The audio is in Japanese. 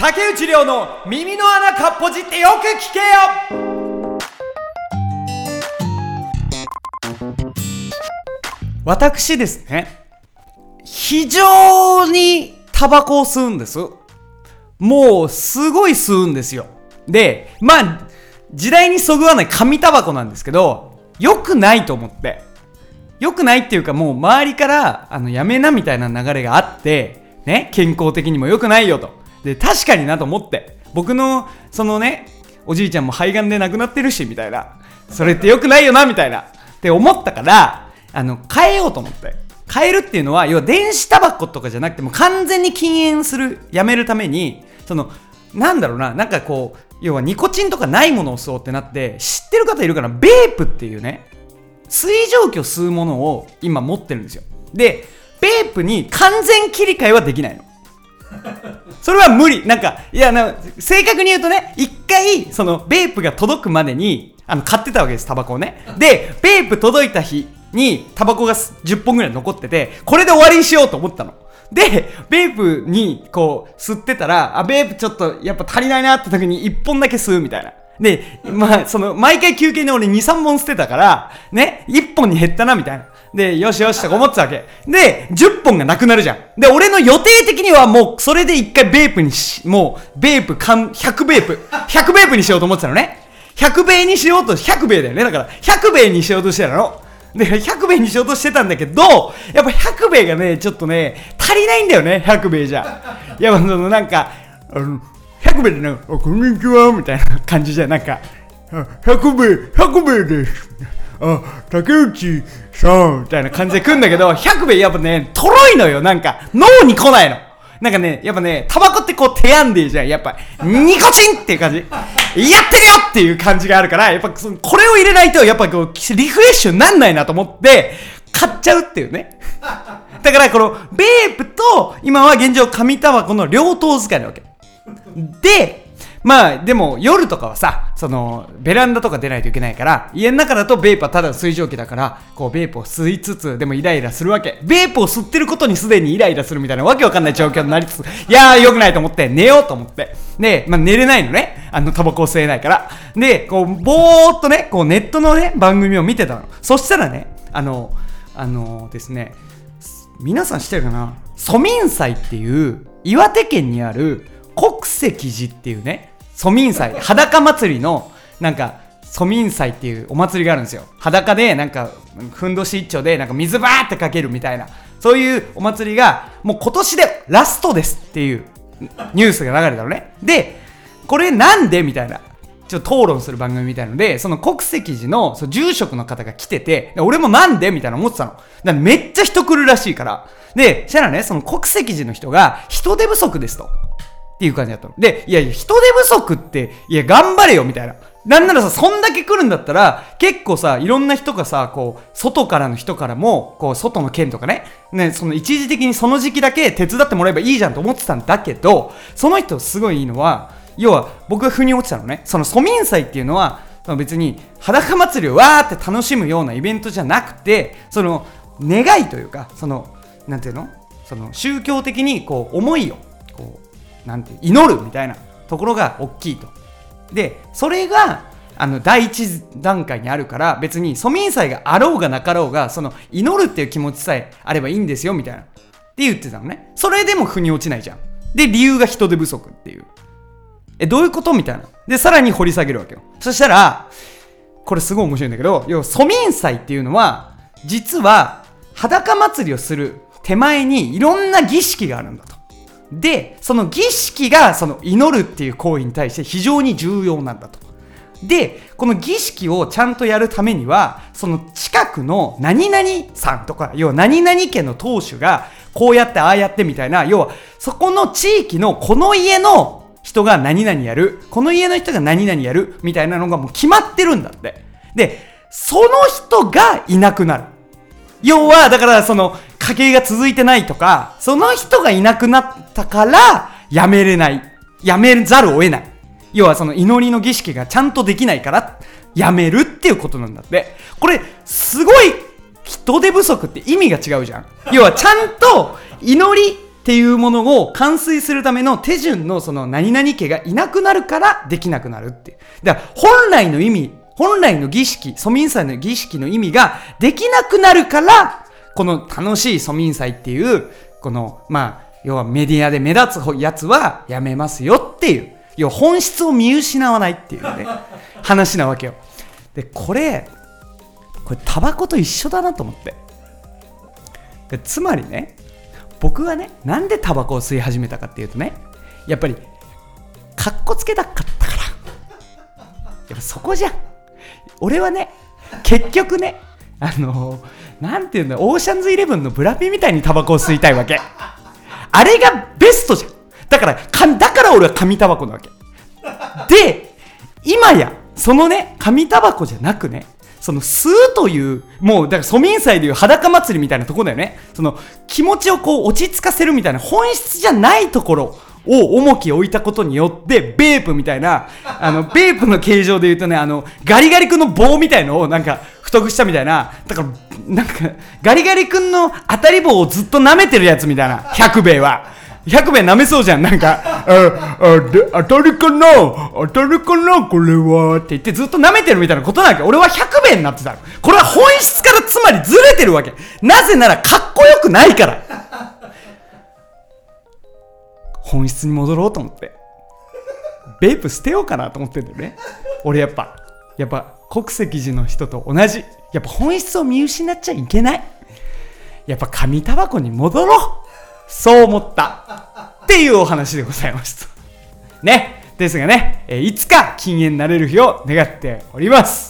竹内涼の耳の穴かっぽじってよく聞けよ私ですね、非常にタバコを吸うんです。もう、すごい吸うんですよ。で、まあ、時代にそぐわない紙タバコなんですけど、良くないと思って。良くないっていうかもう周りから、あの、やめなみたいな流れがあって、ね、健康的にも良くないよと。で、確かになと思って。僕の、そのね、おじいちゃんも肺がんで亡くなってるし、みたいな。それって良くないよな、みたいな。って思ったから、あの、変えようと思って。変えるっていうのは、要は電子タバコとかじゃなくても完全に禁煙する、やめるために、その、なんだろうな、なんかこう、要はニコチンとかないものを吸おうってなって、知ってる方いるかな？ベープっていうね、水蒸気を吸うものを今持ってるんですよ。で、ベープに完全切り替えはできないの。それは無理。なんか、いや、な正確に言うとね、一回、その、ベープが届くまでに、あの、買ってたわけです、タバコをね。で、ベープ届いた日に、タバコが10本ぐらい残ってて、これで終わりにしようと思ったの。で、ベープに、こう、吸ってたら、あ、ベープちょっと、やっぱ足りないなって時に1本だけ吸うみたいな。で、まあ、その、毎回休憩で俺2、3本捨てたから、ね、1本に減ったな、みたいな。で、よしよしとか思ってたわけ。で、10本がなくなるじゃん。で、俺の予定的にはもう、それで1回ベープにし、もう、ベープ、かん、100ベープ、100ベープにしようと思ってたのね。100ベイにしようと、100ベイだよね。だから、100ベイにしようとしてたの。で、100ベイにしようとしてたんだけど、やっぱ100ベイがね、ちょっとね、足りないんだよね、100ベイじゃ。いや、その、なんか、あの、100ベイでなんか、あこんにちは、みたいな感じじゃん、なんか、100ベイ、100ベイです。あ、竹内さん、みたいな感じで来んだけど、100ベイやっぱね、とろいのよ、なんか、脳に来ないの。なんかね、やっぱね、タバコってこう手やんでいいじゃん。やっぱ、ニコチンっていう感じ。やってるよっていう感じがあるから、やっぱそのこれを入れないと、やっぱこう、リフレッシュになんないなと思って、買っちゃうっていうね。だからこの、ベープと、今は現状紙タバコの両党使いなわけ。で、まあ、でも夜とかはさ、その、ベランダとか出ないといけないから、家の中だとベープはただ水蒸気だから、こう、ベープを吸いつつ、でもイライラするわけ。ベープを吸ってることにすでにイライラするみたいなわけわかんない状況になりつつ、いやー、良くないと思って、寝ようと思って。で、まあ、寝れないのね。あの、タバコを吸えないから。で、こう、ぼーっとね、こう、ネットのね、番組を見てたの。そしたらね、あの、あのですね、皆さん知ってるかな？蘇民祭っていう岩手県にある国石寺っていうね蘇民祭裸祭りのなんか蘇民祭っていうお祭りがあるんですよ裸でなんかふんどし一丁でなんか水バーってかけるみたいなそういうお祭りがもう今年でラストですっていうニュースが流れたのねでこれなんでみたいなちょっと討論する番組みたいので、その国石寺のその住職の方が来てて、俺もなんでみたいな思ってたの。だからめっちゃ人来るらしいから。で、したらね、その国石寺の人が人手不足ですと。っていう感じだったの。で、いやいや、人手不足って、いや、頑張れよみたいな。なんならさ、そんだけ来るんだったら、結構さ、いろんな人がさ、こう、外からの人からも、こう、外の県とかね、ね、その一時的にその時期だけ手伝ってもらえばいいじゃんと思ってたんだけど、その人すごいいいのは、要は僕が腑に落ちたのねその蘇民祭っていうのはその別に裸祭りをわーって楽しむようなイベントじゃなくてその願いというかそのなんていうの？その宗教的にこう思いをこうなんて祈るみたいなところが大きいとでそれがあの第一段階にあるから別に蘇民祭があろうがなかろうがその祈るっていう気持ちさえあればいいんですよみたいなって言ってたのねそれでも腑に落ちないじゃんで理由が人手不足っていうえ、どういうことみたいな。で、さらに掘り下げるわけよ。そしたら、これすごい面白いんだけど、要は、蘇民祭っていうのは、実は、裸祭りをする手前にいろんな儀式があるんだと。で、その儀式が、その祈るっていう行為に対して非常に重要なんだと。で、この儀式をちゃんとやるためには、その近くの何々さんとか、要は何々家の当主が、こうやってああやってみたいな、要は、そこの地域のこの家の人が何々やる、この家の人が何々やる、みたいなのがもう決まってるんだって。で、その人がいなくなる。要は、だからその、家計が続いてないとか、その人がいなくなったから、やめれない。やめざるを得ない。要はその祈りの儀式がちゃんとできないから、やめるっていうことなんだって。これ、すごい人手不足って意味が違うじゃん。要はちゃんと祈りっていうものを完遂するための手順のその何々家がいなくなるからできなくなるって。だから本来の意味、本来の儀式、蘇民祭の儀式の意味ができなくなるから、この楽しい蘇民祭っていう、この、まあ、要はメディアで目立つやつはやめますよっていう。要は本質を見失わないっていうね、話なわけよ。で、これ、これタバコと一緒だなと思って。でつまりね、僕はね、なんでタバコを吸い始めたかっていうとね、やっぱり、かっこつけたかったから。やっぱそこじゃん。俺はね、結局ね、あのー、なんていうんだ、オーシャンズイレブンのブラピみたいにタバコを吸いたいわけ。あれがベストじゃん。だから、かだから俺は紙タバコなわけ。で、今や、そのね、紙タバコじゃなくね、その吸うという、もう、だから蘇民祭でいう裸祭りみたいなとこだよね。その気持ちをこう落ち着かせるみたいな本質じゃないところを重きを置いたことによって、ベープみたいな、あの、ベープの形状で言うとね、あの、ガリガリ君の棒みたいのをなんか太くしたみたいな、だから、なんか、ガリガリ君の当たり棒をずっと舐めてるやつみたいな、百兵衛は。100名舐めそうじゃん。なんか、あ、あ、で、当たりかな？当たりかなこれは？って言ってずっと舐めてるみたいなことなんか俺は100名になってた。これは本質からつまりずれてるわけ。なぜならかっこよくないから。本質に戻ろうと思って。ベープ捨てようかなと思ってんだよね。俺やっぱ、やっぱ国籍寺の人と同じ。やっぱ本質を見失っちゃいけない。やっぱ紙タバコに戻ろう。そう思ったっていうお話でございました。ね。ですがね、えいつか禁煙になれる日を願っております。